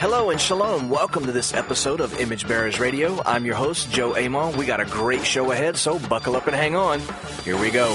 Hello and shalom. Welcome to this episode of Image Bearers Radio. I'm your host, Joe Amon. We got a great show ahead, so buckle up and hang on. Here we go.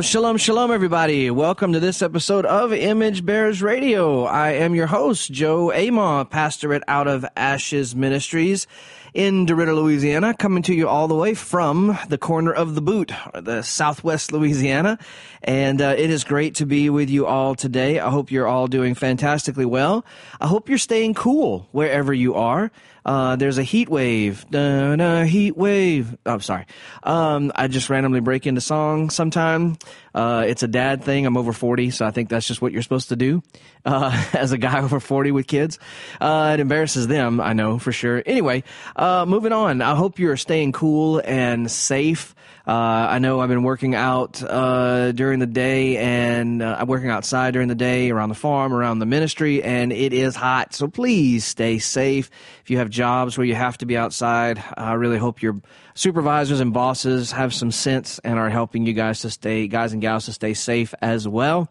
Shalom, shalom, everybody. Welcome to this episode of Image Bearers Radio. I am your host, Joe Amon, pastor at Out of Ashes Ministries in DeRidder, Louisiana, coming to you all the way from the corner of the boot, the southwest Louisiana. And uh, it is great to be with you all today. I hope you're all doing fantastically well. I hope you're staying cool wherever you are. Uh, there's a heat wave. Da, heat wave. Oh, I'm sorry. Um, I just randomly break into song sometime. Uh, it's a dad thing. I'm over 40, so I think that's just what you're supposed to do uh, as a guy over 40 with kids. Uh, it embarrasses them, I know for sure. Anyway, uh, moving on. I hope you're staying cool and safe. Uh, I know I've been working out uh, during the day and uh, I'm working outside during the day around the farm, around the ministry, and it is hot. So please stay safe. If you have jobs where you have to be outside, I really hope your supervisors and bosses have some sense and are helping you guys to stay, guys and gals, to stay safe as well.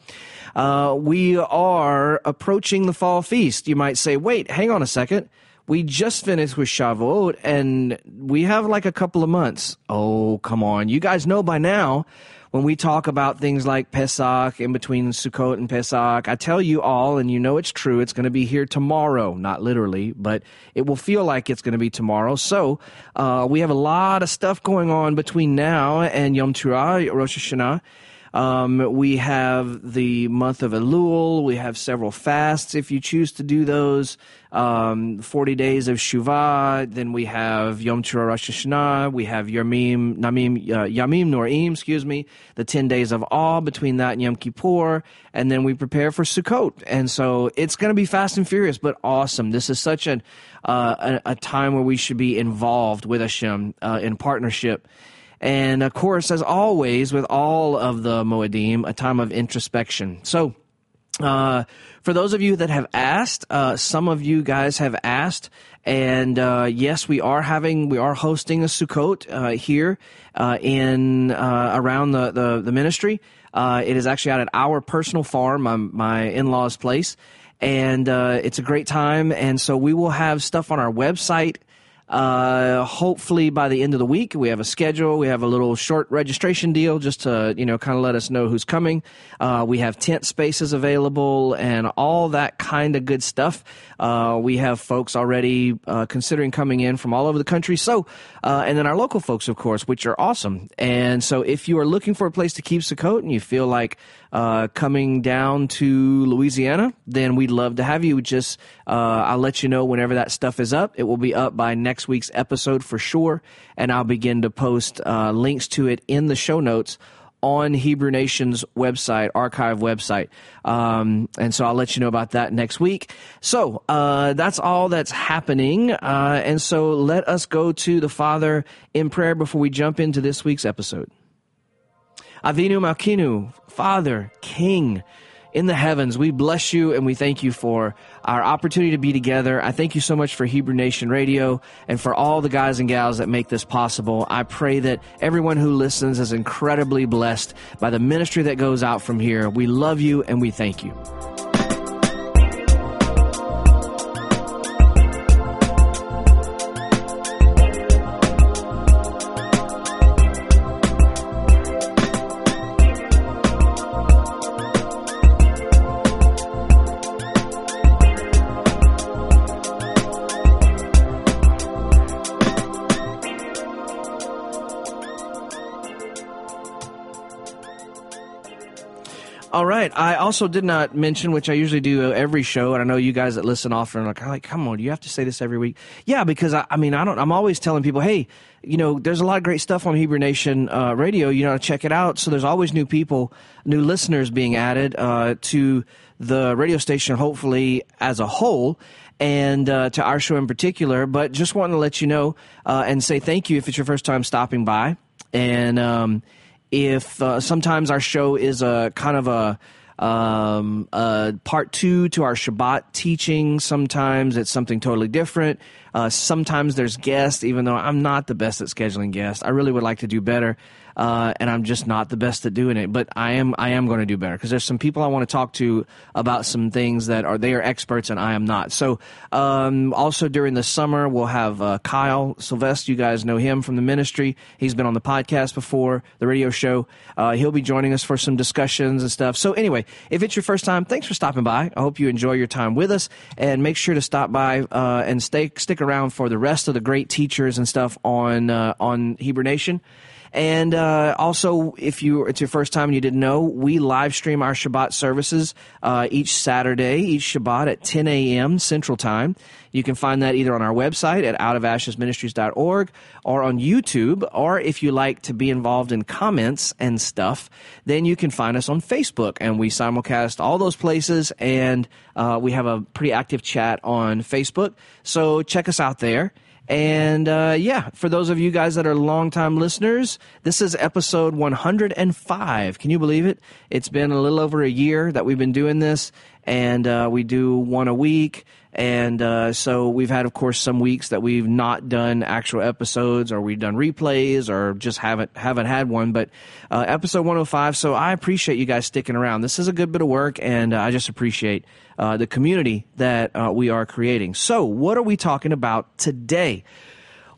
Uh, we are approaching the fall feast. You might say, wait, hang on a second we just finished with Shavuot and we have like a couple of months. Oh, come on. You guys know by now when we talk about things like Pesach in between Sukkot and Pesach, I tell you all, and you know it's true, it's going to be here tomorrow. Not literally, but it will feel like it's going to be tomorrow. So uh, we have a lot of stuff going on between now and Yom Teruah, Rosh Hashanah. Um, we have the month of Elul. We have several fasts if you choose to do those. Um, 40 days of Shuvah. Then we have Yom Teruah Rosh Hashanah. We have Yamim, Namim, uh, Yamim Norim, excuse me, the 10 days of awe between that and Yom Kippur. And then we prepare for Sukkot. And so it's going to be fast and furious, but awesome. This is such an, uh, a, a, time where we should be involved with Hashem uh, in partnership. And of course, as always, with all of the Moedim, a time of introspection. So, uh, for those of you that have asked, uh, some of you guys have asked, and uh, yes, we are having, we are hosting a Sukkot uh, here uh, in uh, around the the, the ministry. it is actually out at our personal farm, my, my in-laws' place, and it's a great time. And so we will have stuff on our website uh, hopefully by the end of the week, we have a schedule. We have a little short registration deal just to, you know, kind of let us know who's coming. Uh, we have tent spaces available and all that kind of good stuff. Uh, we have folks already uh, considering coming in from all over the country. So, uh, and then our local folks, of course, which are awesome. And so if you are looking for a place to keep Sukkot and you feel like uh, coming down to Louisiana, then we'd love to have you. Just uh, I'll let you know whenever that stuff is up. It will be up by next week's episode for sure, and I'll begin to post uh, links to it in the show notes on Hebrew Nation's website, archive website. Um, and so I'll let you know about that next week. So uh, that's all that's happening. Uh, and so let us go to the Father in prayer before we jump into this week's episode. Avinu Malkinu, Father, King in the heavens, we bless you and we thank you for our opportunity to be together. I thank you so much for Hebrew Nation Radio and for all the guys and gals that make this possible. I pray that everyone who listens is incredibly blessed by the ministry that goes out from here. We love you and we thank you. All right. I also did not mention, which I usually do every show, and I know you guys that listen often are like, like, come on, you have to say this every week. Yeah, because I, I mean, I don't. I'm always telling people, hey, you know, there's a lot of great stuff on Hebrew Nation uh, Radio. You know, check it out. So there's always new people, new listeners being added uh, to the radio station. Hopefully, as a whole and uh, to our show in particular. But just wanting to let you know uh, and say thank you if it's your first time stopping by. And um, if uh, sometimes our show is a kind of a um, uh, part two to our Shabbat teaching. Sometimes it's something totally different. Uh, sometimes there's guests, even though I'm not the best at scheduling guests. I really would like to do better uh, and I'm just not the best at doing it. But I am I am going to do better because there's some people I want to talk to about some things that are they are experts and I am not. So um, also during the summer we'll have uh, Kyle Sylvester. You guys know him from the ministry. He's been on the podcast before, the radio show. Uh, he'll be joining us for some discussions and stuff. So anyway, if it's your first time, thanks for stopping by. I hope you enjoy your time with us and make sure to stop by uh, and stay stick around for the rest of the great teachers and stuff on uh, on Hebrew Nation. And uh, also, if you it's your first time and you didn't know, we live stream our Shabbat services uh, each Saturday, each Shabbat at 10 a.m. Central Time. You can find that either on our website at outofashesministries.org or on YouTube. Or if you like to be involved in comments and stuff, then you can find us on Facebook. And we simulcast all those places. And uh, we have a pretty active chat on Facebook. So check us out there. And uh, yeah, for those of you guys that are longtime listeners, this is episode 105. Can you believe it? It's been a little over a year that we've been doing this, and uh, we do one a week. And uh, so we've had, of course, some weeks that we've not done actual episodes, or we've done replays, or just haven't haven't had one. But uh, episode 105. So I appreciate you guys sticking around. This is a good bit of work, and uh, I just appreciate uh, the community that uh, we are creating. So, what are we talking about today?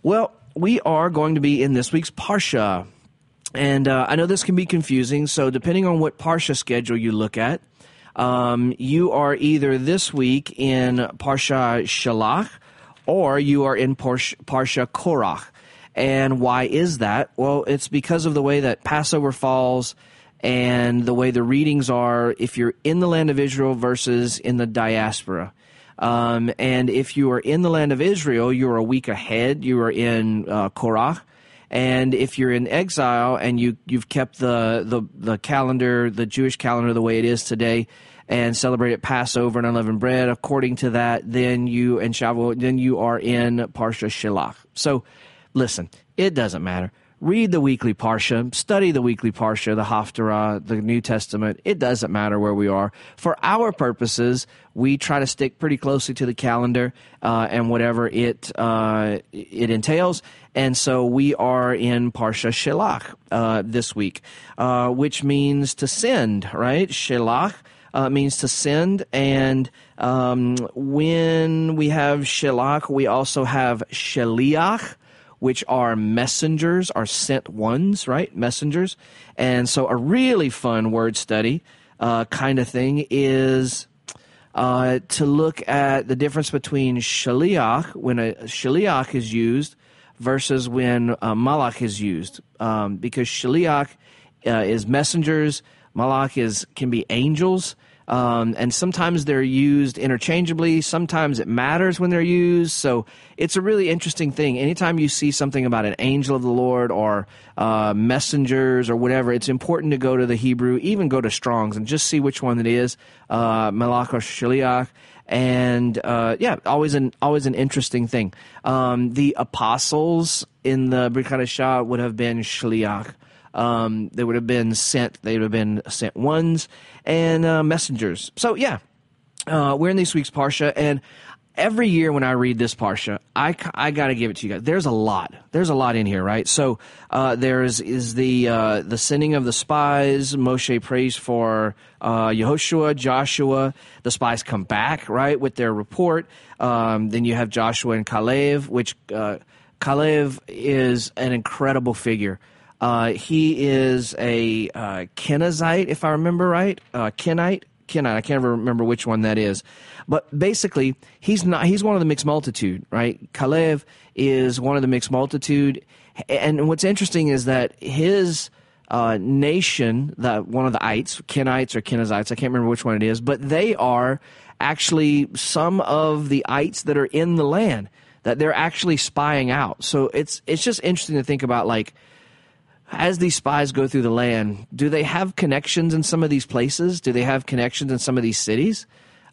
Well, we are going to be in this week's parsha. And uh, I know this can be confusing, so depending on what parsha schedule you look at, um, you are either this week in Parsha Shalach or you are in Parsha, Korach. And why is that? Well, it's because of the way that Passover falls and the way the readings are if you're in the land of Israel versus in the diaspora. Um, and if you are in the land of Israel, you're a week ahead. You are in uh, Korach. And if you're in exile and you you've kept the, the the calendar, the Jewish calendar, the way it is today, and celebrated Passover and unleavened bread according to that, then you and Shavuot, then you are in Parsha Shalach. So, listen, it doesn't matter. Read the weekly Parsha, study the weekly Parsha, the Haftarah, the New Testament. It doesn't matter where we are. For our purposes, we try to stick pretty closely to the calendar uh, and whatever it uh, it entails. And so we are in Parsha Shelach uh, this week, uh, which means to send, right? Shelach uh, means to send. And um, when we have Shelach, we also have Sheliach, which are messengers, are sent ones, right? Messengers. And so a really fun word study uh, kind of thing is uh, to look at the difference between shaliach, when a shaliach is used, versus when malach is used, um, because shaliach uh, is messengers, malach is can be angels, um, and sometimes they're used interchangeably. Sometimes it matters when they're used. So it's a really interesting thing. Anytime you see something about an angel of the Lord or uh, messengers or whatever, it's important to go to the Hebrew, even go to Strong's and just see which one it is, uh, malach or shaliach and uh, yeah, always an always an interesting thing. Um, the apostles in the Brit Hadashah would have been shliach. Um, they would have been sent. They would have been sent ones and uh, messengers. So yeah, uh, we're in this week's parsha, and every year when I read this parsha, I, I got to give it to you guys. There's a lot. There's a lot in here, right? So uh, there's is the uh, the sending of the spies. Moshe prays for uh, Yehoshua, Joshua. The spies come back, right, with their report. Um, then you have Joshua and Caleb, which uh, is an incredible figure. Uh, he is a uh, Kenizzite, if I remember right, uh, Kenite. Kenite. I can't remember which one that is. But basically, he's not. He's one of the mixed multitude, right? Caleb is one of the mixed multitude, and what's interesting is that his uh, nation, that one of the ites, Kenites or Kenazites, I can't remember which one it is, but they are actually some of the ites that are in the land that they're actually spying out. So it's it's just interesting to think about like as these spies go through the land, do they have connections in some of these places? Do they have connections in some of these cities?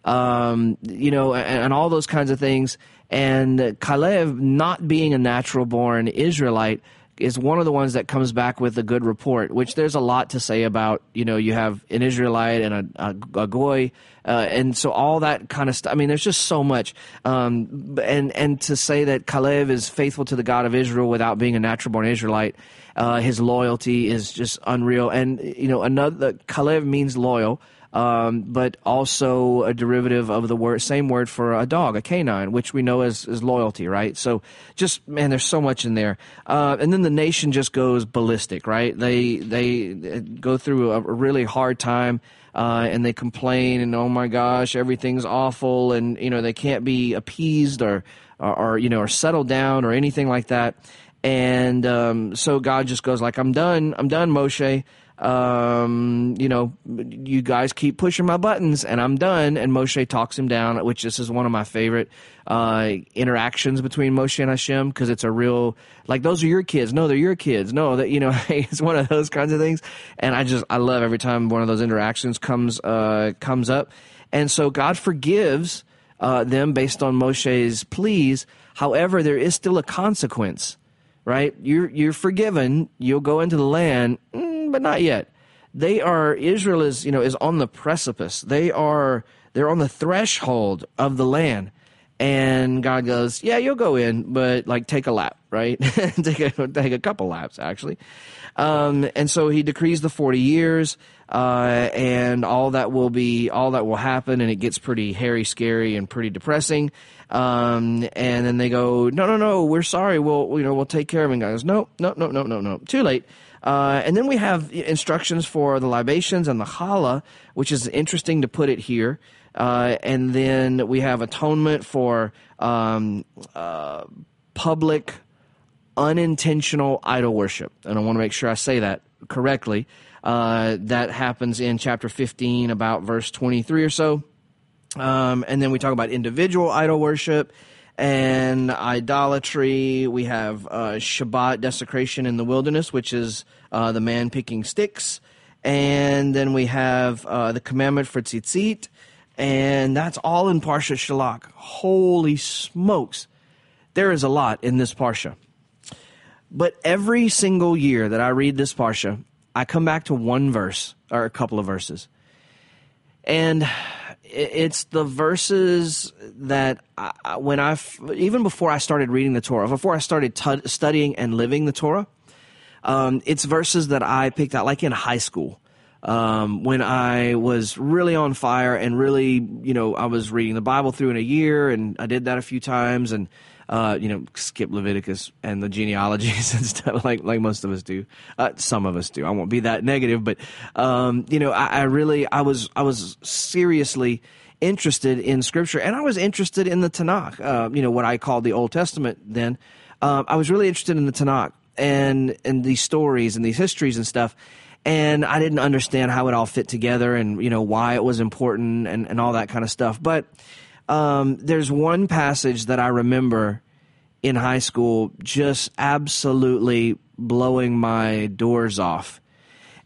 Um, you know, and, and all those kinds of things. And Caleb, not being a natural born Israelite, is one of the ones that comes back with a good report, which there's a lot to say about. You know, you have an Israelite and a, a, a goy, uh, and so all that kind of stuff. I mean, there's just so much. Um, and and to say that Caleb is faithful to the God of Israel without being a natural born Israelite, uh, his loyalty is just unreal. And you know, another Caleb means loyal um, but also a derivative of the word, same word for a dog, a canine, which we know as, as loyalty, right? So just, man, there's so much in there. Uh, and then the nation just goes ballistic, right? They, they go through a really hard time. Uh, and they complain and oh my gosh, everything's awful, and you know they can't be appeased or, or, or you know, or settled down or anything like that. And um, so God just goes like, "I'm done. I'm done, Moshe um, you know, you guys keep pushing my buttons and I'm done. And Moshe talks him down, which this is one of my favorite uh, interactions between Moshe and Hashem because it's a real, like, those are your kids. No, they're your kids. No, that, you know, it's one of those kinds of things. And I just, I love every time one of those interactions comes, uh, comes up. And so God forgives uh, them based on Moshe's pleas. However, there is still a consequence, right? You're, you're forgiven. You'll go into the land. Mm, but not yet. They are Israel is you know is on the precipice. They are they're on the threshold of the land. And God goes, yeah, you'll go in, but like take a lap, right? take a take a couple laps actually. Um, and so he decrees the forty years, uh, and all that will be all that will happen, and it gets pretty hairy, scary, and pretty depressing. Um, and then they go, no, no, no, we're sorry. We'll you know we'll take care of it. And God goes, no, no, no, no, no, no, too late. Uh, and then we have instructions for the libations and the challah, which is interesting to put it here. Uh, and then we have atonement for um, uh, public unintentional idol worship. And I want to make sure I say that correctly. Uh, that happens in chapter 15, about verse 23 or so. Um, and then we talk about individual idol worship and idolatry. We have uh, Shabbat desecration in the wilderness, which is uh, the man picking sticks. And then we have uh, the commandment for tzitzit, and that's all in Parsha Shalach. Holy smokes. There is a lot in this Parsha. But every single year that I read this Parsha, I come back to one verse, or a couple of verses. And it's the verses that I, when I even before I started reading the Torah, before I started t- studying and living the Torah, um, it's verses that I picked out like in high school. Um, when I was really on fire and really, you know, I was reading the Bible through in a year, and I did that a few times, and uh, you know, skip Leviticus and the genealogies and stuff like like most of us do. Uh, some of us do. I won't be that negative, but um, you know, I, I really I was I was seriously interested in Scripture, and I was interested in the Tanakh. Uh, you know, what I called the Old Testament. Then um, I was really interested in the Tanakh and and these stories and these histories and stuff and I didn't understand how it all fit together and you know why it was important and, and all that kind of stuff. But um, there's one passage that I remember in high school just absolutely blowing my doors off.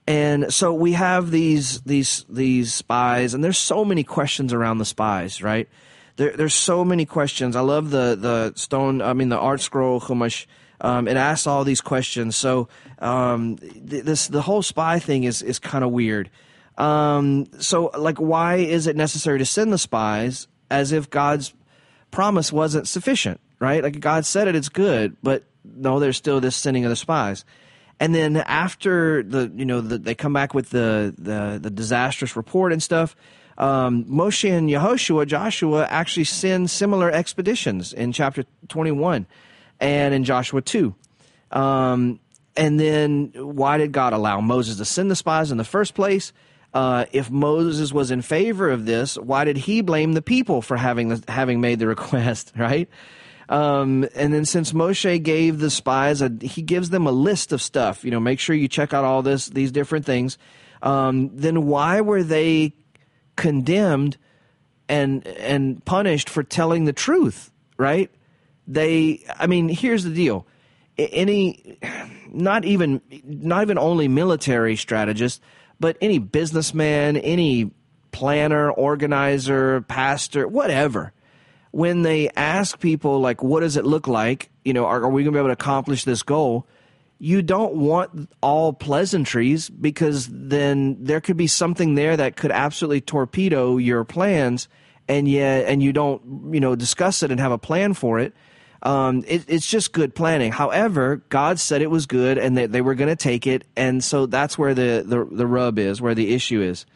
And so we have these these these spies, and there's so many questions around the spies, right? There, there's so many questions. I love the the stone. I mean, the ArtScroll Chumash. Um, it asks all these questions. So um, th- this the whole spy thing is is kind of weird. Um, so like, why is it necessary to send the spies? As if God's promise wasn't sufficient, right? Like God said it, it's good, but no, there's still this sending of the spies. And then after the, you know, the, they come back with the, the, the disastrous report and stuff. Um, Moshe and Yehoshua, Joshua, actually send similar expeditions in chapter 21 and in Joshua 2. Um, and then why did God allow Moses to send the spies in the first place? Uh, if Moses was in favor of this, why did he blame the people for having the, having made the request? Right. Um, and then since Moshe gave the spies, a, he gives them a list of stuff. You know, make sure you check out all this, these different things. Um, then why were they condemned and and punished for telling the truth? Right? They. I mean, here's the deal. Any, not even not even only military strategists, but any businessman, any planner, organizer, pastor, whatever when they ask people like what does it look like? You know are, are we going to be able to accomplish this goal? You don't want all pleasantries because then there could be something there that could absolutely torpedo your plans and yet and you don't you know discuss it and have a plan for it um, it, it's just good planning. However, God said it was good and that they were going to take it, and so that's where the, the, the rub is, where the issue is.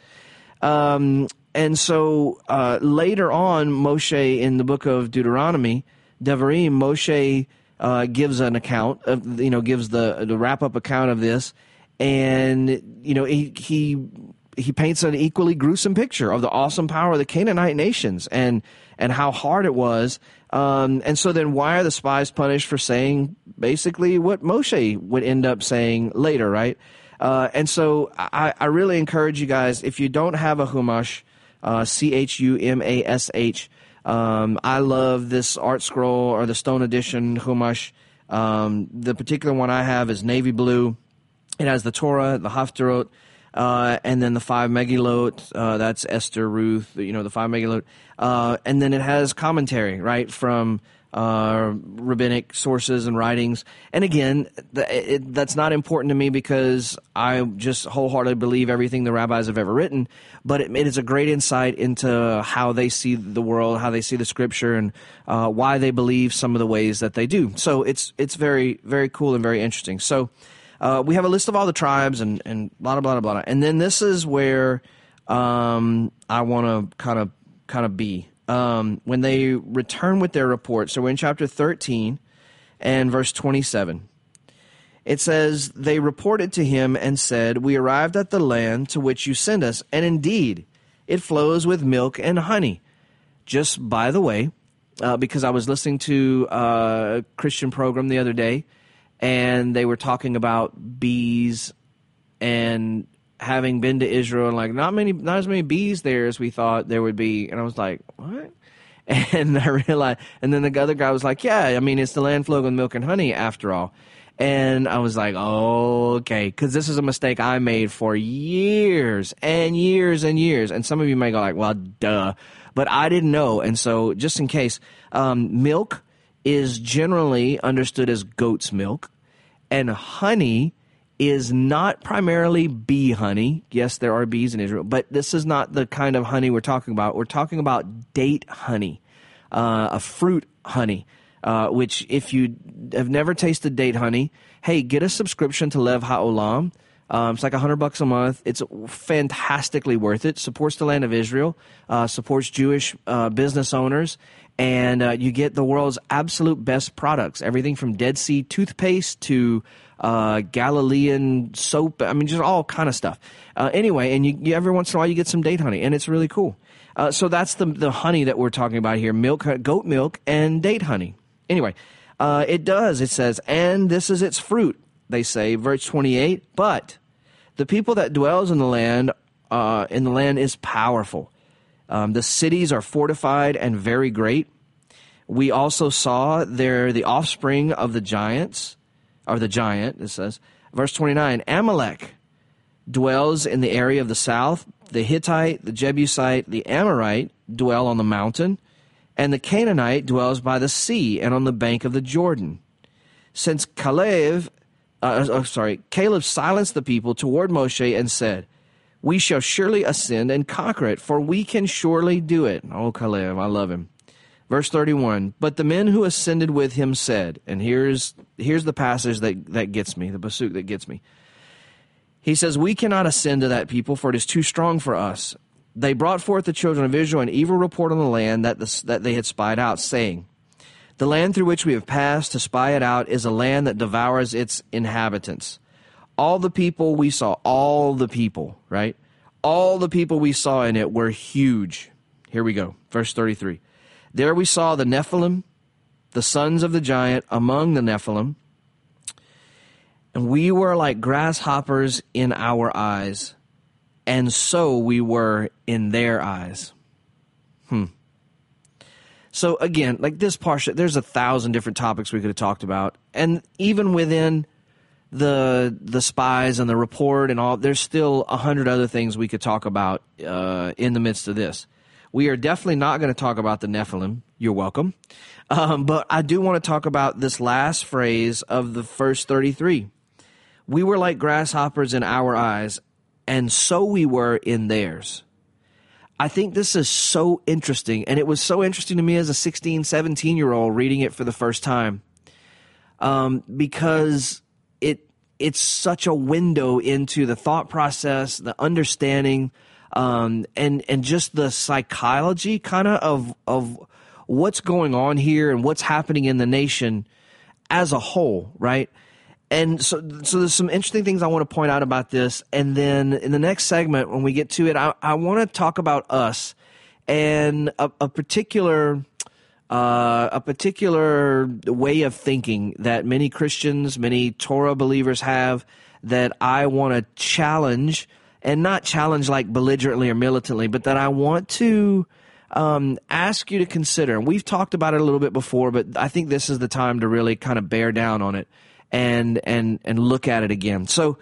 Um, and so uh, later on, Moshe in the book of Deuteronomy, Devarim, Moshe uh, gives an account of you know gives the the wrap up account of this, and you know he he he paints an equally gruesome picture of the awesome power of the Canaanite nations and and how hard it was. Um, and so then why are the spies punished for saying basically what Moshe would end up saying later, right? Uh, and so I, I really encourage you guys if you don't have a Humash, uh, C H U M A S H. Um, I love this ArtScroll or the Stone Edition Humash. Um, the particular one I have is navy blue. It has the Torah, the Haftarot, uh, and then the five Megillot. Uh, that's Esther, Ruth, you know, the five Megillot. Uh, and then it has commentary, right, from uh, rabbinic sources and writings. And again, it, that's not important to me because I just wholeheartedly believe everything the rabbis have ever written. But it, it is a great insight into how they see the world, how they see the scripture, and uh, why they believe some of the ways that they do. So it's it's very very cool and very interesting. So. Uh, we have a list of all the tribes and, and blah, blah, blah, blah. And then this is where um, I want to kind of kind of be um, when they return with their report. So we're in chapter 13 and verse 27. It says, They reported to him and said, We arrived at the land to which you sent us, and indeed it flows with milk and honey. Just by the way, uh, because I was listening to a Christian program the other day, and they were talking about bees and having been to Israel and like not many, not as many bees there as we thought there would be. And I was like, what? And I realized, and then the other guy was like, yeah, I mean, it's the land flowing with milk and honey after all. And I was like, okay, because this is a mistake I made for years and years and years. And some of you may go like, well, duh, but I didn't know. And so, just in case, um, milk is generally understood as goat's milk, and honey is not primarily bee honey. Yes, there are bees in Israel, but this is not the kind of honey we're talking about. We're talking about date honey, uh, a fruit honey. Uh, which, if you have never tasted date honey, hey, get a subscription to Lev Ha'olam. Um, it's like a hundred bucks a month. It's fantastically worth it. Supports the land of Israel, uh, supports Jewish uh, business owners, and uh, you get the world's absolute best products. Everything from Dead Sea toothpaste to uh, Galilean soap. I mean, just all kind of stuff. Uh, anyway, and you, you, every once in a while you get some date honey, and it's really cool. Uh, so that's the the honey that we're talking about here: milk, goat milk, and date honey. Anyway, uh, it does. It says, and this is its fruit. They say, verse twenty eight. But the people that dwells in the land, uh, in the land is powerful. Um, the cities are fortified and very great. We also saw they're the offspring of the giants or the giant, it says. Verse 29 Amalek dwells in the area of the south. The Hittite, the Jebusite, the Amorite dwell on the mountain, and the Canaanite dwells by the sea and on the bank of the Jordan. Since Caleb, uh, oh, sorry, Caleb silenced the people toward Moshe and said, We shall surely ascend and conquer it, for we can surely do it. Oh, Caleb, I love him. Verse 31, but the men who ascended with him said, and here's, here's the passage that, that gets me, the pasuk that gets me. He says, We cannot ascend to that people, for it is too strong for us. They brought forth the children of Israel an evil report on the land that, the, that they had spied out, saying, The land through which we have passed to spy it out is a land that devours its inhabitants. All the people we saw, all the people, right? All the people we saw in it were huge. Here we go, verse 33. There we saw the Nephilim, the sons of the giant among the Nephilim, and we were like grasshoppers in our eyes, and so we were in their eyes. Hmm. So again, like this portion, there's a thousand different topics we could have talked about, and even within the the spies and the report and all, there's still a hundred other things we could talk about uh, in the midst of this. We are definitely not going to talk about the Nephilim. You're welcome, um, but I do want to talk about this last phrase of the first 33. We were like grasshoppers in our eyes, and so we were in theirs. I think this is so interesting. And it was so interesting to me as a 16, 17 year old reading it for the first time. Um, because it's such a window into the thought process, the understanding, um, and and just the psychology kind of of of what's going on here and what's happening in the nation as a whole, right? and so so there's some interesting things I want to point out about this, and then in the next segment when we get to it, I, I want to talk about us and a, a particular. Uh, a particular way of thinking that many Christians, many Torah believers have that I want to challenge, and not challenge like belligerently or militantly, but that I want to um, ask you to consider. And we've talked about it a little bit before, but I think this is the time to really kind of bear down on it and and and look at it again. So.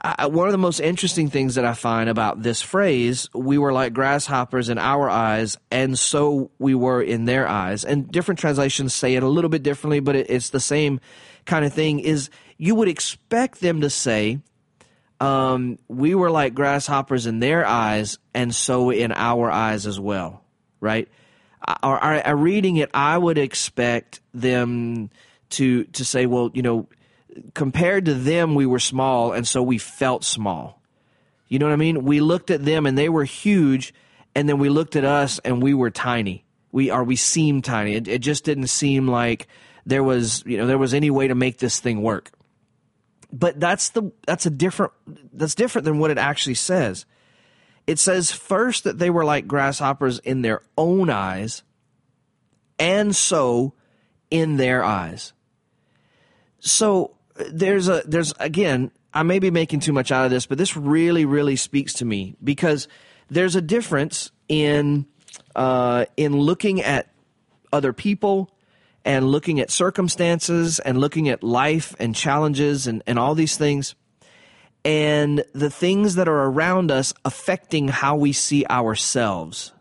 I, one of the most interesting things that I find about this phrase, we were like grasshoppers in our eyes, and so we were in their eyes. And different translations say it a little bit differently, but it, it's the same kind of thing. Is you would expect them to say, um, we were like grasshoppers in their eyes, and so in our eyes as well, right? Or, or, reading it, I would expect them to to say, well, you know, compared to them, we were small, and so we felt small. You know what I mean? We looked at them, and they were huge, and then we looked at us, and we were tiny. We are we seemed tiny. It, it just didn't seem like there was you know there was any way to make this thing work. But that's the that's a different that's different than what it actually says. It says first that they were like grasshoppers in their own eyes, and so in their eyes. So there's a there's again I may be making too much out of this, but this really really speaks to me because there's a difference in uh, in looking at other people and looking at circumstances and looking at life and challenges and, and all these things and the things that are around us affecting how we see ourselves.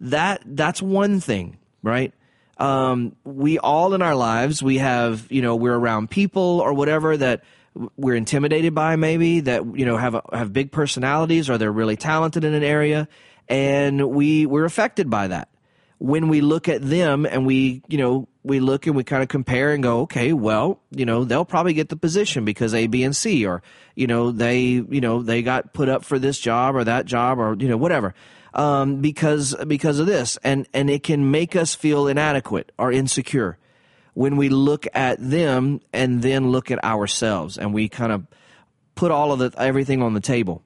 That that's one thing right um, we all in our lives we have you know we're around people or whatever that we're intimidated by maybe that you know have a, have big personalities or they're really talented in an area. And we we're affected by that. When we look at them and we you know we look and we kind of compare and go okay well you know they'll probably get the position because a b and c or you know they you know they got put up for this job or that job or you know whatever um, because because of this, and and it can make us feel inadequate or insecure when we look at them and then look at ourselves, and we kind of put all of the everything on the table.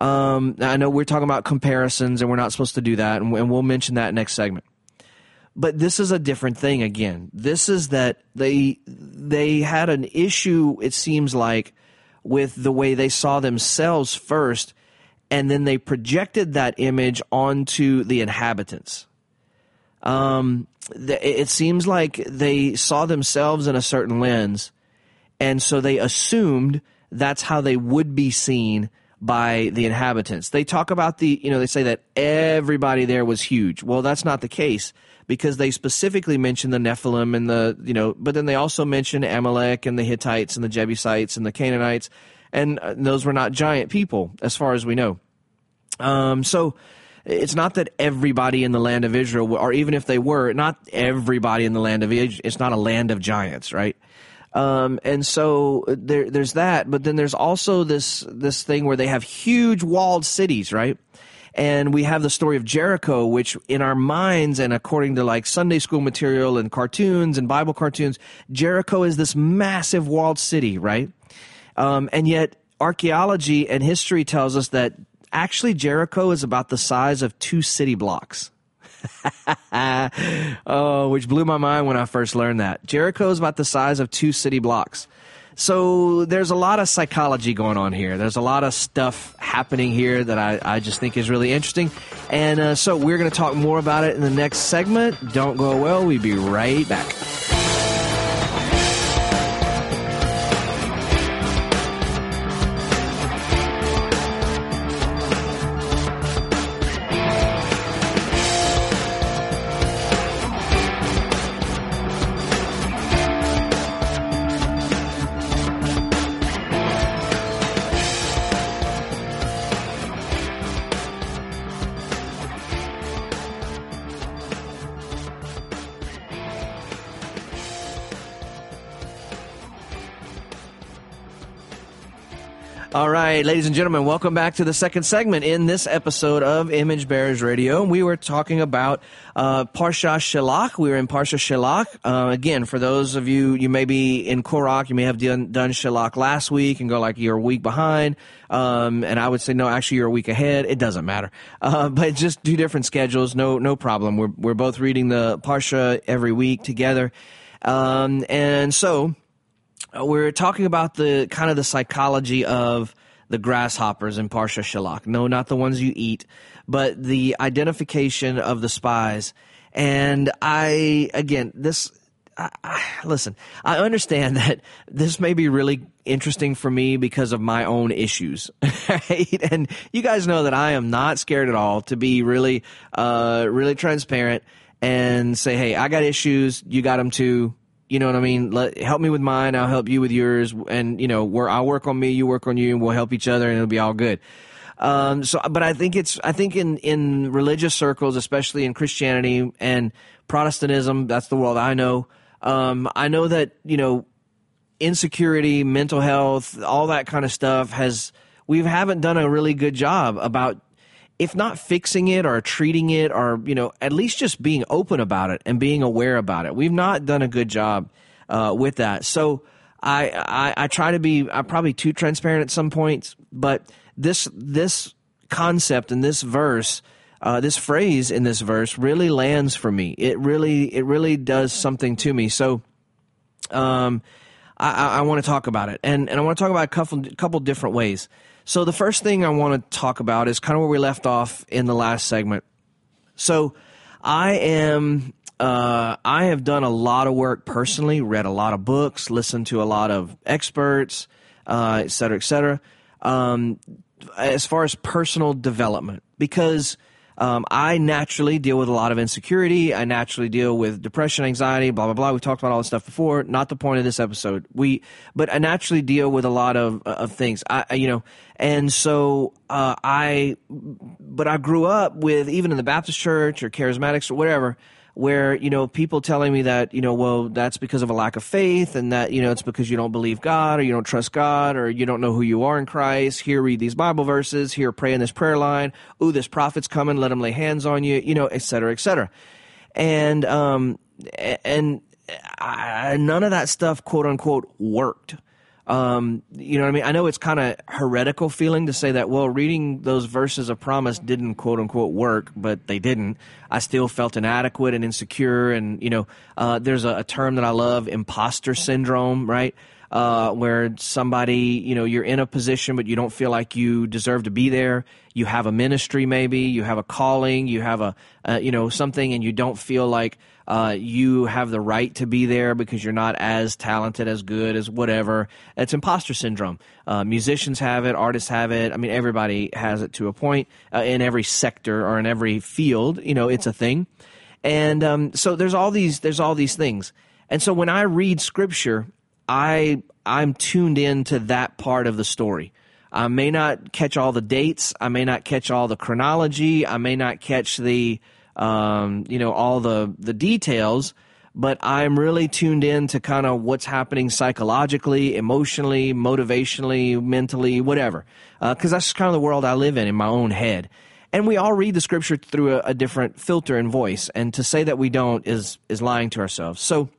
Um, I know we're talking about comparisons, and we're not supposed to do that, and, and we'll mention that next segment. But this is a different thing again. This is that they they had an issue. It seems like with the way they saw themselves first and then they projected that image onto the inhabitants. Um, it seems like they saw themselves in a certain lens, and so they assumed that's how they would be seen by the inhabitants. They talk about the, you know, they say that everybody there was huge. Well, that's not the case because they specifically mention the Nephilim and the, you know, but then they also mention Amalek and the Hittites and the Jebusites and the Canaanites and uh, those were not giant people as far as we know. Um, so it's not that everybody in the land of Israel, or even if they were, not everybody in the land of Israel, it's not a land of giants, right? Um, and so there, there's that, but then there's also this this thing where they have huge walled cities, right? And we have the story of Jericho, which in our minds and according to like Sunday school material and cartoons and Bible cartoons, Jericho is this massive walled city, right? Um, and yet archaeology and history tells us that actually Jericho is about the size of two city blocks. oh, which blew my mind when I first learned that. Jericho is about the size of two city blocks. So there's a lot of psychology going on here. There's a lot of stuff happening here that I, I just think is really interesting. And uh, so we're going to talk more about it in the next segment. Don't go well. We'll be right back. Right, ladies and gentlemen, welcome back to the second segment in this episode of Image Bearers Radio. We were talking about uh, Parsha Shelach. We were in Parsha Shelach. Uh, again, for those of you, you may be in Korach, you may have done, done Shelach last week and go like you're a week behind. Um, and I would say, no, actually, you're a week ahead. It doesn't matter. Uh, but just do different schedules. No, no problem. We're, we're both reading the Parsha every week together. Um, and so, uh, we're talking about the kind of the psychology of the grasshoppers in Parsha Shelach. No, not the ones you eat, but the identification of the spies. And I, again, this, I, I, listen, I understand that this may be really interesting for me because of my own issues, right? And you guys know that I am not scared at all to be really, uh, really transparent and say, hey, I got issues, you got them too you know what I mean? Let, help me with mine. I'll help you with yours. And, you know, where I'll work on me, you work on you, and we'll help each other and it'll be all good. Um, so, but I think it's, I think in, in religious circles, especially in Christianity and Protestantism, that's the world I know. Um, I know that, you know, insecurity, mental health, all that kind of stuff has, we haven't done a really good job about if not fixing it or treating it or you know at least just being open about it and being aware about it. We've not done a good job uh, with that. So I, I, I try to be i'm probably too transparent at some points but this this concept in this verse uh, this phrase in this verse really lands for me. It really it really does something to me. So um i, I want to talk about it. And and i want to talk about a couple couple different ways so the first thing I want to talk about is kind of where we left off in the last segment. So I am uh, I have done a lot of work personally, read a lot of books, listened to a lot of experts, uh, et cetera, et cetera. Um, as far as personal development, because um, I naturally deal with a lot of insecurity. I naturally deal with depression, anxiety, blah blah blah. We've talked about all this stuff before. Not the point of this episode. We, but I naturally deal with a lot of of things. I, you know, and so uh, I, but I grew up with even in the Baptist church or charismatics or whatever where you know people telling me that you know well that's because of a lack of faith and that you know it's because you don't believe God or you don't trust God or you don't know who you are in Christ. Here read these Bible verses. Here pray in this prayer line. Ooh, this prophet's coming. Let him lay hands on you. You know, et cetera, et cetera. And um and I, none of that stuff, quote unquote, worked. Um, you know what I mean? I know it's kind of heretical feeling to say that, well, reading those verses of promise didn't quote unquote work, but they didn't. I still felt inadequate and insecure. And, you know, uh, there's a, a term that I love, imposter syndrome, right? Uh, where somebody, you know, you're in a position, but you don't feel like you deserve to be there. You have a ministry, maybe you have a calling, you have a, uh, you know, something, and you don't feel like, uh, you have the right to be there because you're not as talented, as good, as whatever. It's imposter syndrome. Uh, musicians have it, artists have it. I mean, everybody has it to a point uh, in every sector or in every field. You know, it's a thing. And um, so there's all these there's all these things. And so when I read scripture, I I'm tuned in to that part of the story. I may not catch all the dates. I may not catch all the chronology. I may not catch the um, you know, all the, the details, but I'm really tuned in to kind of what's happening psychologically, emotionally, motivationally, mentally, whatever. Because uh, that's kind of the world I live in in my own head. And we all read the scripture through a, a different filter and voice. And to say that we don't is is lying to ourselves. So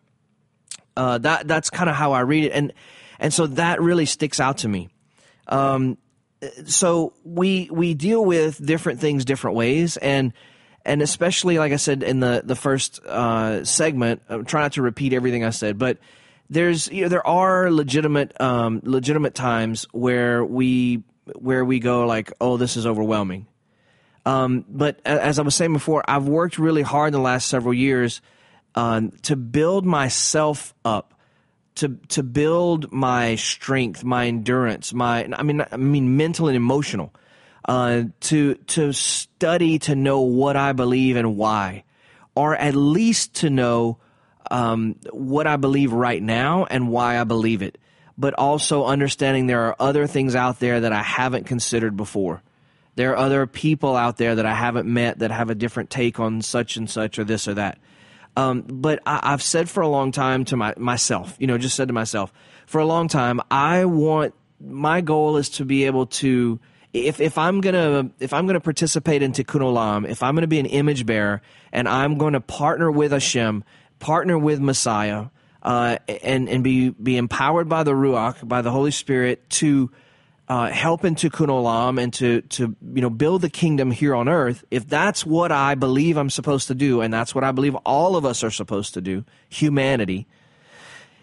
uh, that that's kind of how I read it, and and so that really sticks out to me. Um, so we we deal with different things different ways, and and especially like I said in the the first uh, segment, I'm trying not to repeat everything I said, but there's you know there are legitimate um, legitimate times where we where we go like, oh, this is overwhelming. Um, but as I was saying before, I've worked really hard in the last several years uh, to build myself up, to to build my strength, my endurance, my I mean I mean mental and emotional, uh, to to study to know what I believe and why, or at least to know um, what I believe right now and why I believe it. But also understanding there are other things out there that I haven't considered before. There are other people out there that I haven't met that have a different take on such and such or this or that. Um, but I, have said for a long time to my, myself, you know, just said to myself, for a long time, I want my goal is to be able to if if I'm gonna if I'm gonna participate in Tikkun Olam, if I'm gonna be an image bearer, and I'm going to partner with Hashem, partner with Messiah, uh, and and be be empowered by the Ruach, by the Holy Spirit to uh, help in Tikkun Olam and to to you know build the kingdom here on earth. If that's what I believe I'm supposed to do, and that's what I believe all of us are supposed to do, humanity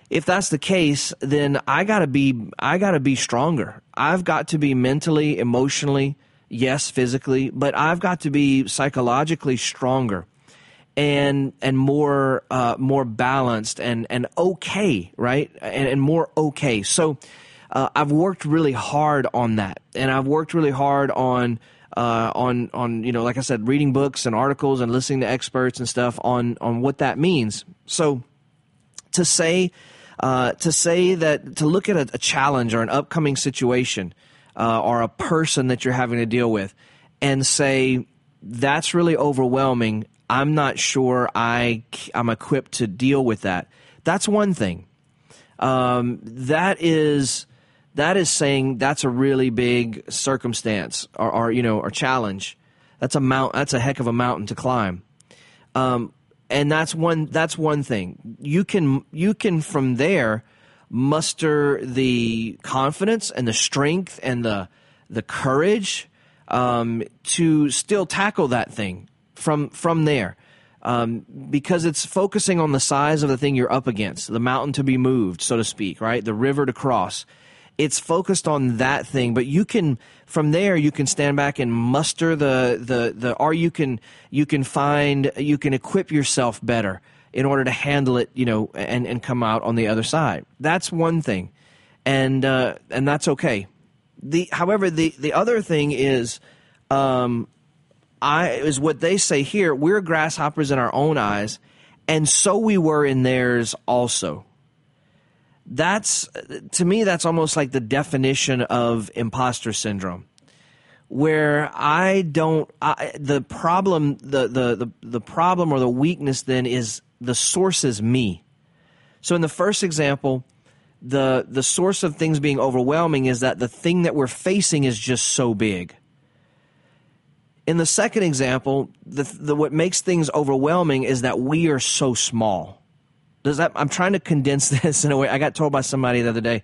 if that's the case, then I gotta be I gotta be stronger. I've got to be mentally, emotionally, yes, physically, but I've got to be psychologically stronger and and more uh, more balanced and and okay, right? And, and more okay. So uh, I've worked really hard on that, and I've worked really hard on. Uh, on on you know like I said, reading books and articles and listening to experts and stuff on on what that means. So to say uh, to say that to look at a, a, challenge or an upcoming situation uh, or a person that you're having to deal with and say that's really overwhelming. I'm not sure i i'm equipped to deal with that. That's one thing. Um, that is that is saying that's a really big circumstance or, or you know or challenge. That's a mount that's a heck of a mountain to climb. Um, and that's one that's one thing. You can you can from there muster the confidence and the strength and the the courage um, to still tackle that thing from from there. Um, because it's focusing on the size of the thing you're up against the mountain to be moved so to speak right? The river to cross it's focused on that thing but you can from there you can stand back and muster the the the or you can you can find you can equip yourself better in order to handle it you know and and come out on the other side. That's one thing. And uh, and that's okay. The however the the other thing is um i is what they say here we're grasshoppers in our own eyes and so we were in theirs also that's to me that's almost like the definition of imposter syndrome where i don't I, the problem the, the the the problem or the weakness then is the source is me. So in the first example the the source of things being overwhelming is that the thing that we're facing is just so big. In the second example the, the what makes things overwhelming is that we are so small does that? I'm trying to condense this in a way. I got told by somebody the other day,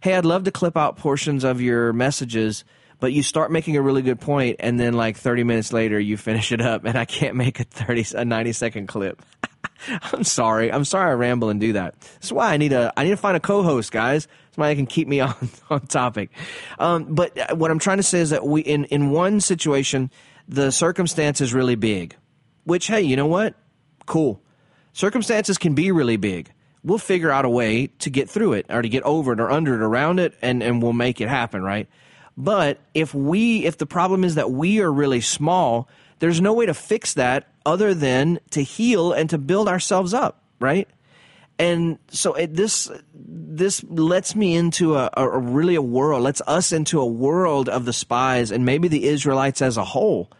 "Hey, I'd love to clip out portions of your messages." But you start making a really good point, and then like 30 minutes later, you finish it up, and I can't make a 30 a 90 second clip. I'm sorry. I'm sorry I ramble and do that. That's why I need a I need to find a co-host, guys. Somebody that can keep me on on topic. Um, but uh, what I'm trying to say is that we in in one situation the circumstance is really big, which hey, you know what? Cool. Circumstances can be really big. We'll figure out a way to get through it or to get over it or under it, around it, and, and we'll make it happen, right? But if we, if the problem is that we are really small, there's no way to fix that other than to heal and to build ourselves up, right? And so it, this this lets me into a, a really a world, lets us into a world of the spies and maybe the Israelites as a whole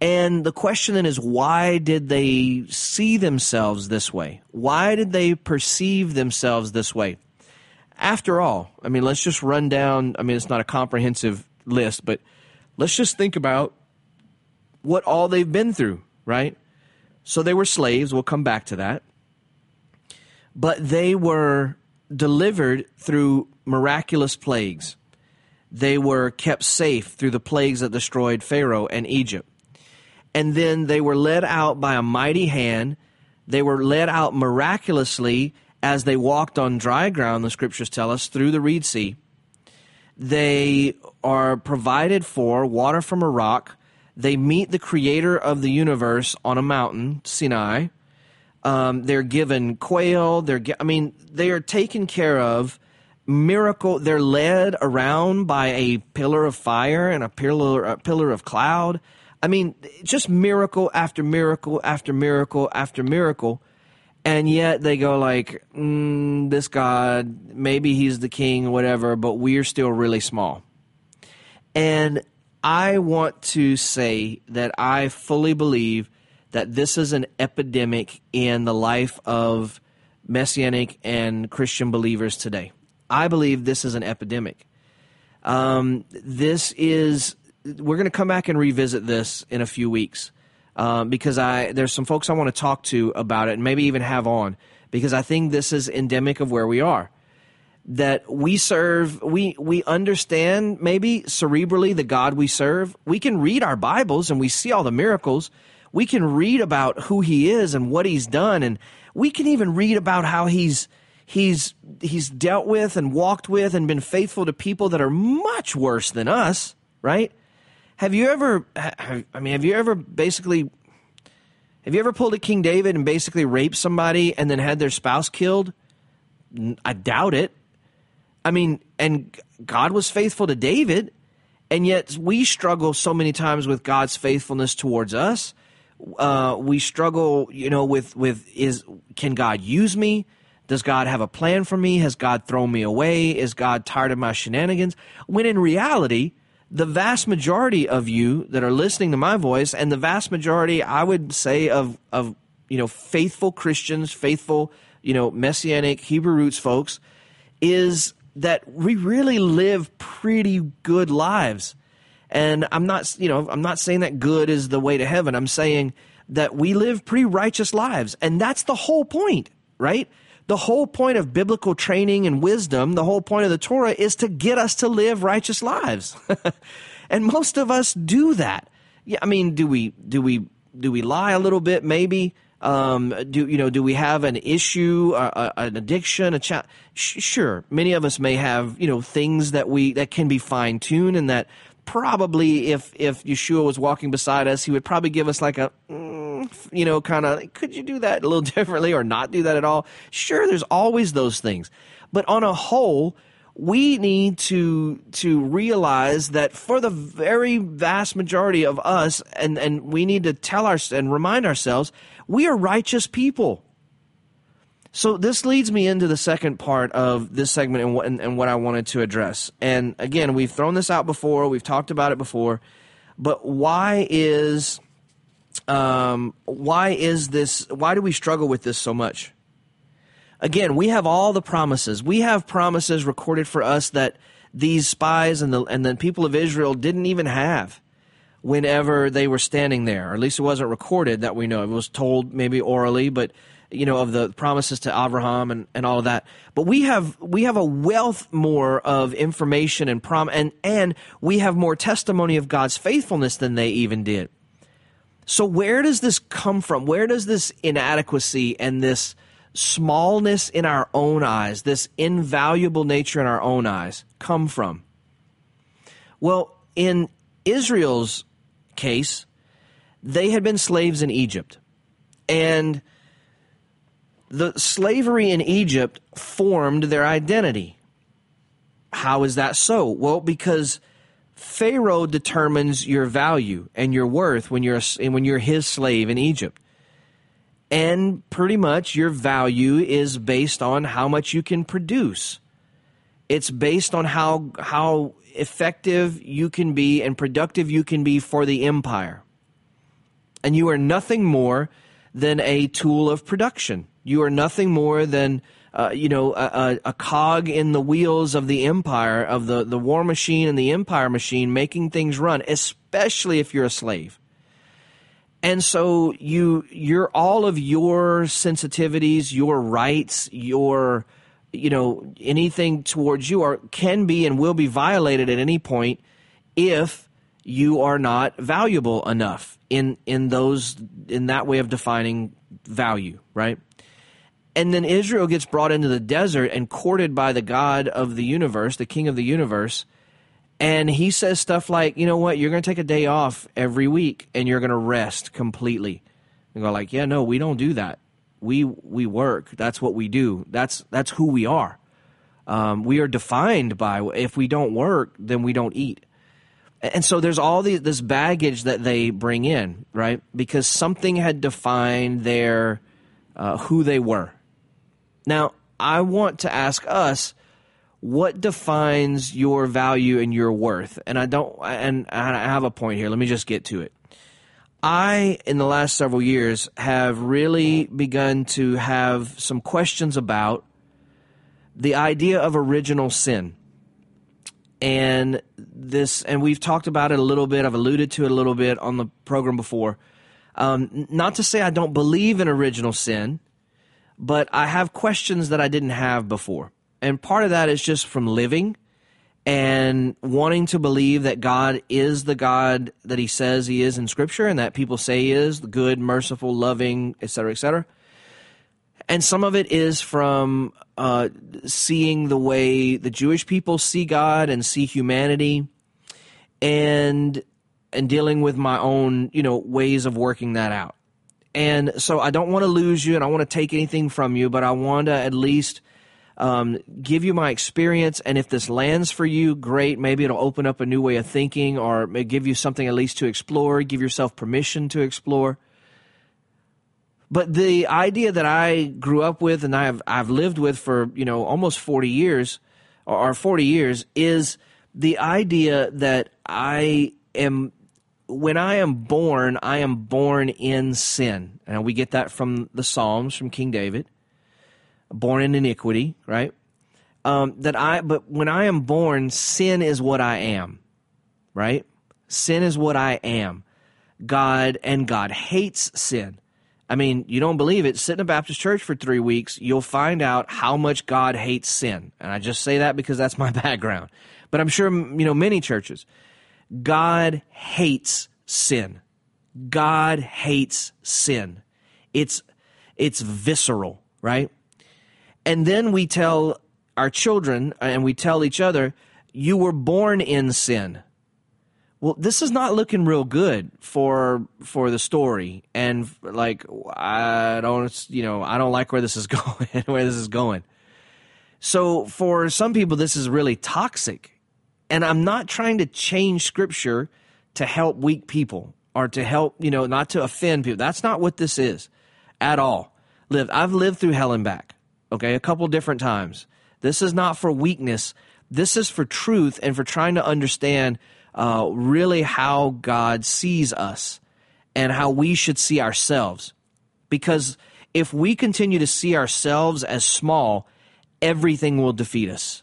and the question then is why did they see themselves this way? Why did they perceive themselves this way? After all, I mean, let's just run down. I mean, it's not a comprehensive list, but let's just think about what all they've been through, right? So they were slaves. We'll come back to that. But they were delivered through miraculous plagues. They were kept safe through the plagues that destroyed Pharaoh and Egypt and then they were led out by a mighty hand. They were led out miraculously as they walked on dry ground, the scriptures tell us, through the Reed Sea. They are provided for water from a rock. They meet the creator of the universe on a mountain, Sinai. Um, they're given quail. They're, I mean, they are taken care of. Miracle. They're led around by a pillar of fire and a pillar, a pillar of cloud. I mean, just miracle after miracle after miracle after miracle. And yet they go like mm, this god maybe he's the king whatever but we're still really small. And i want to say that i fully believe that this is an epidemic in the life of messianic and christian believers today. I believe this is an epidemic. Um, this is we're going to come back and revisit this in a few weeks um, because I there's some folks I want to talk to about it and maybe even have on because I think this is endemic of where we are. That we serve, we we understand maybe cerebrally the God we serve. We can read our Bibles and we see all the miracles. We can read about who He is and what He's done, and we can even read about how He's he's he's dealt with and walked with and been faithful to people that are much worse than us, right? Have you ever? I mean, have you ever basically? Have you ever pulled a King David and basically raped somebody and then had their spouse killed? I doubt it. I mean, and God was faithful to David, and yet we struggle so many times with God's faithfulness towards us. Uh, we struggle, you know, with with is can God use me? Does God have a plan for me? Has God thrown me away? Is God tired of my shenanigans? When in reality, the vast majority of you that are listening to my voice and the vast majority i would say of of you know faithful christians faithful you know messianic hebrew roots folks is that we really live pretty good lives. And i'm not you know i'm not saying that good is the way to heaven. I'm saying that we live pretty righteous lives. And that's the whole point right the whole point of biblical training and wisdom, the whole point of the Torah is to get us to live righteous lives. and most of us do that. Yeah, I mean, do we do we do we lie a little bit maybe? Um, do you know? Do we have an issue, an addiction, a cha- Sh- sure, many of us may have you know things that we that can be fine tuned, and that probably if if Yeshua was walking beside us, he would probably give us like a. Mm, you know, kind of, could you do that a little differently or not do that at all? Sure, there's always those things. But on a whole, we need to to realize that for the very vast majority of us and and we need to tell our and remind ourselves we are righteous people so this leads me into the second part of this segment and what, and, and what I wanted to address. And again, we've thrown this out before, we've talked about it before, but why is um, why is this? Why do we struggle with this so much? Again, we have all the promises. We have promises recorded for us that these spies and the and the people of Israel didn't even have whenever they were standing there. Or at least it wasn't recorded that we know. It was told maybe orally, but you know of the promises to Abraham and, and all of that. But we have we have a wealth more of information and prom and and we have more testimony of God's faithfulness than they even did. So where does this come from? Where does this inadequacy and this smallness in our own eyes, this invaluable nature in our own eyes come from? Well, in Israel's case, they had been slaves in Egypt. And the slavery in Egypt formed their identity. How is that so? Well, because Pharaoh determines your value and your worth when you're a, when you're his slave in Egypt. And pretty much your value is based on how much you can produce. It's based on how how effective you can be and productive you can be for the empire. And you are nothing more than a tool of production. You are nothing more than uh, you know, a, a, cog in the wheels of the empire, of the, the war machine and the empire machine, making things run, especially if you're a slave. And so you, you're all of your sensitivities, your rights, your, you know, anything towards you are can be and will be violated at any point if you are not valuable enough in in those in that way of defining value, right? And then Israel gets brought into the desert and courted by the God of the universe, the king of the universe. And he says stuff like, you know what, you're going to take a day off every week and you're going to rest completely. And go like, yeah, no, we don't do that. We we work. That's what we do. That's that's who we are. Um, we are defined by if we don't work, then we don't eat. And so there's all this baggage that they bring in, right? Because something had defined their uh, who they were. Now, I want to ask us what defines your value and your worth. And I don't and I have a point here. Let me just get to it. I, in the last several years, have really begun to have some questions about the idea of original sin. And this, and we've talked about it a little bit. I've alluded to it a little bit on the program before. Um, not to say I don't believe in original sin, but I have questions that I didn't have before. And part of that is just from living and wanting to believe that God is the God that he says he is in scripture and that people say he is, the good, merciful, loving, etc., etc. And some of it is from uh, seeing the way the Jewish people see God and see humanity and and dealing with my own, you know, ways of working that out. And so I don't want to lose you and I want to take anything from you, but I want to at least um, give you my experience. And if this lands for you, great. Maybe it'll open up a new way of thinking or give you something at least to explore, give yourself permission to explore. But the idea that I grew up with and I've, I've lived with for, you know, almost 40 years or 40 years is the idea that I am when I am born, I am born in sin. And we get that from the Psalms from King David born in iniquity, right? Um, that I, but when I am born, sin is what I am, right? Sin is what I am. God and God hates sin. I mean, you don't believe it. Sit in a Baptist church for three weeks, you'll find out how much God hates sin. And I just say that because that's my background. But I'm sure, you know, many churches. God hates sin. God hates sin. It's, it's visceral, right? And then we tell our children and we tell each other, you were born in sin. Well, this is not looking real good for for the story, and like I don't, you know, I don't like where this is going. where this is going. So for some people, this is really toxic, and I'm not trying to change Scripture to help weak people or to help, you know, not to offend people. That's not what this is at all. Live. I've lived through hell and back okay, a couple different times. This is not for weakness. This is for truth and for trying to understand uh, really how God sees us and how we should see ourselves. Because if we continue to see ourselves as small, everything will defeat us.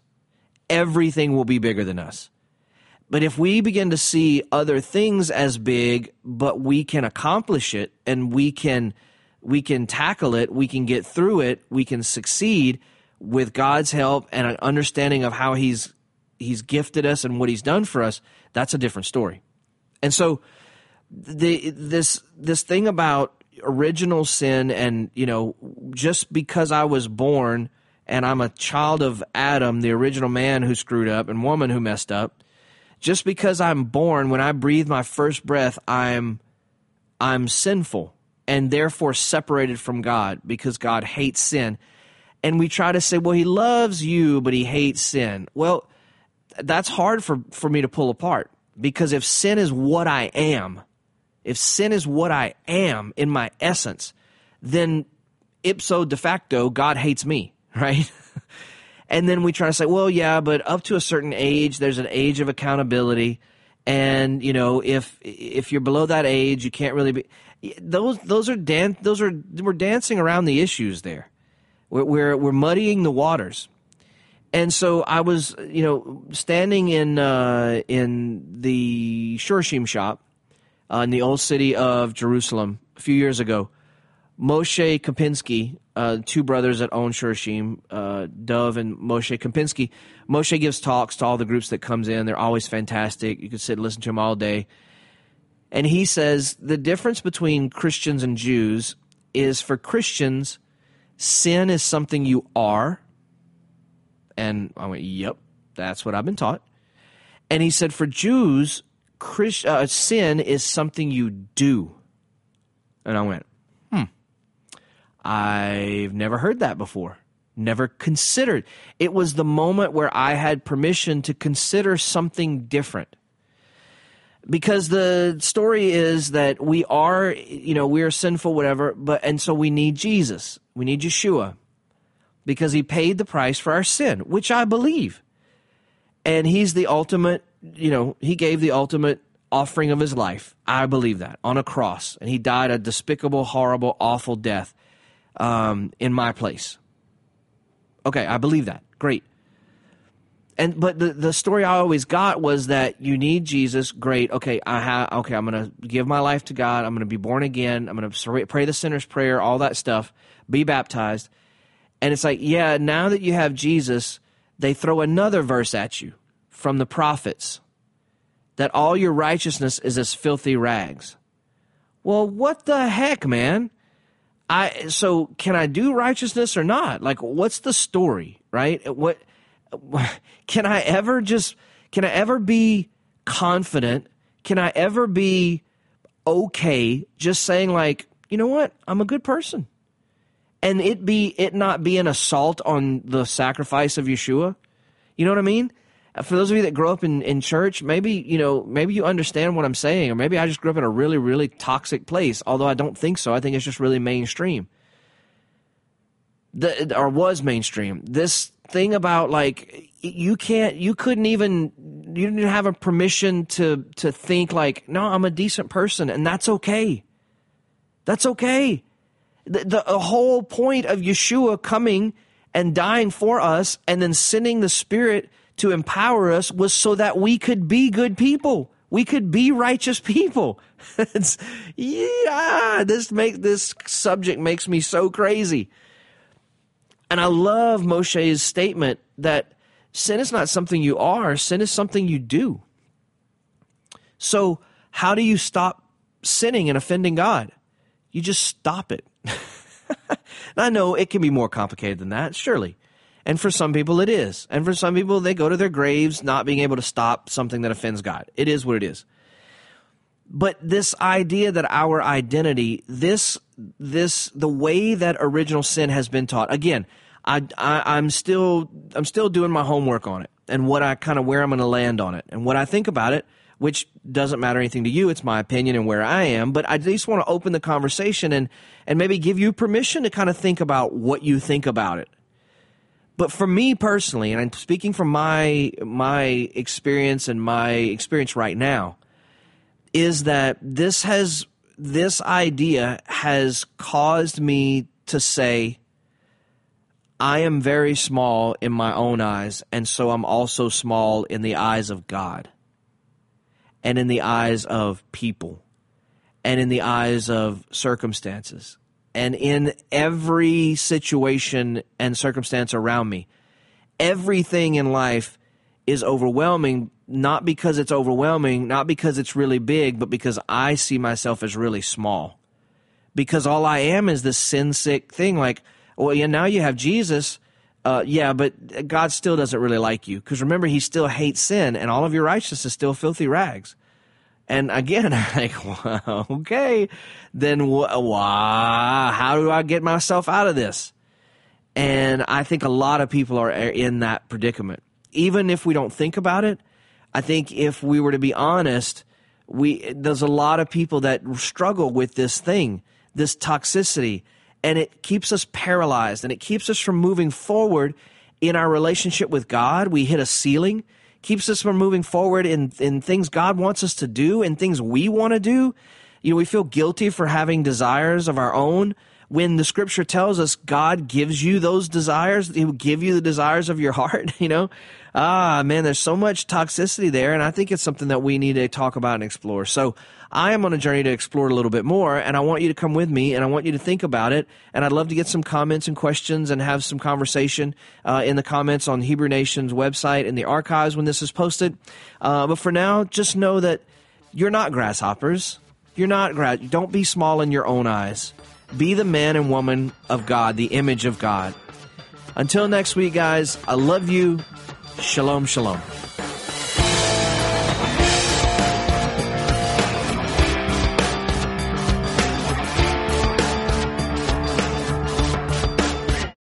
Everything will be bigger than us. But if we begin to see other things as big, but we can accomplish it and we can we can tackle it, we can get through it, we can succeed with God's help and an understanding of how he's he's gifted us and what he's done for us, that's a different story. And so the this this thing about original sin and, you know, just because I was born and I'm a child of Adam, the original man who screwed up and woman who messed up, just because I'm born when I breathe my first breath, I'm I'm sinful and therefore separated from God because God hates sin. And we try to say, well, he loves you, but he hates sin. Well, that's hard for, for me to pull apart because if sin is what I am, if sin is what I am in my essence, then ipso de facto, God hates me, right? and then we try to say, well, yeah, but up to a certain age, there's an age of accountability. And, you know, if, if you're below that age, you can't really be, those those are dan- those are we're dancing around the issues there. We're, we're, we're muddying the waters. And so I was, you know, standing in uh, in the Shorashim shop uh, in the old city of Jerusalem a few years ago. Moshe Kempinski uh, two brothers that own Shorashim, uh, Dov and Moshe Kempinski. Moshe gives talks to all the groups that comes in. They're always fantastic. You can sit and listen to him all day. And he says the difference between Christians and Jews is for Christians, sin is something you are. And I went, yep, that's what I've been taught. And he said for Jews, Christ, uh, sin is something you do. And I went, I've never heard that before. Never considered. It was the moment where I had permission to consider something different. Because the story is that we are, you know, we are sinful, whatever, but, and so we need Jesus. We need Yeshua because he paid the price for our sin, which I believe. And he's the ultimate, you know, he gave the ultimate offering of his life. I believe that on a cross. And he died a despicable, horrible, awful death um, in my place. Okay, I believe that. Great. And but the the story I always got was that you need Jesus. Great. Okay, I have. Okay, I'm gonna give my life to God. I'm gonna be born again. I'm gonna pray the sinner's prayer. All that stuff. Be baptized. And it's like, yeah. Now that you have Jesus, they throw another verse at you from the prophets that all your righteousness is as filthy rags. Well, what the heck, man? I so can I do righteousness or not? Like what's the story, right? What can I ever just can I ever be confident? Can I ever be okay just saying like, you know what? I'm a good person. And it be it not be an assault on the sacrifice of Yeshua? You know what I mean? For those of you that grow up in, in church, maybe, you know, maybe you understand what I'm saying, or maybe I just grew up in a really, really toxic place, although I don't think so. I think it's just really mainstream. The, or was mainstream. This thing about like you can't you couldn't even you didn't have a permission to to think like no i'm a decent person and that's okay that's okay the, the whole point of yeshua coming and dying for us and then sending the spirit to empower us was so that we could be good people. We could be righteous people. yeah, this make this subject makes me so crazy. And I love Moshe's statement that sin is not something you are, sin is something you do. So, how do you stop sinning and offending God? You just stop it. I know it can be more complicated than that, surely. And for some people, it is. And for some people, they go to their graves not being able to stop something that offends God. It is what it is. But this idea that our identity, this, this, the way that original sin has been taught, again, I, I, I'm still, I'm still doing my homework on it and what I kind of where I'm going to land on it and what I think about it, which doesn't matter anything to you. It's my opinion and where I am. But I just want to open the conversation and, and maybe give you permission to kind of think about what you think about it but for me personally, and I'm speaking from my my experience and my experience right now, is that this has this idea has caused me to say I am very small in my own eyes, and so I'm also small in the eyes of God, and in the eyes of people, and in the eyes of circumstances and in every situation and circumstance around me. Everything in life is overwhelming, not because it's overwhelming, not because it's really big, but because I see myself as really small. Because all I am is this sin sick thing. Like, well, yeah, now you have Jesus. Uh, yeah, but God still doesn't really like you. Because remember, He still hates sin, and all of your righteousness is still filthy rags. And again, I'm like, well, okay, then wh- why, how do I get myself out of this? And I think a lot of people are in that predicament. Even if we don't think about it, I think if we were to be honest, we there's a lot of people that struggle with this thing, this toxicity, and it keeps us paralyzed and it keeps us from moving forward in our relationship with God. We hit a ceiling keeps us from moving forward in, in things God wants us to do and things we want to do. You know, we feel guilty for having desires of our own when the scripture tells us God gives you those desires, He will give you the desires of your heart, you know. Ah, man, there's so much toxicity there, and I think it's something that we need to talk about and explore. So I am on a journey to explore a little bit more, and I want you to come with me, and I want you to think about it. And I'd love to get some comments and questions and have some conversation uh, in the comments on Hebrew Nation's website in the archives when this is posted. Uh, but for now, just know that you're not grasshoppers. You're not gra- Don't be small in your own eyes. Be the man and woman of God, the image of God. Until next week, guys, I love you. Shalom, shalom.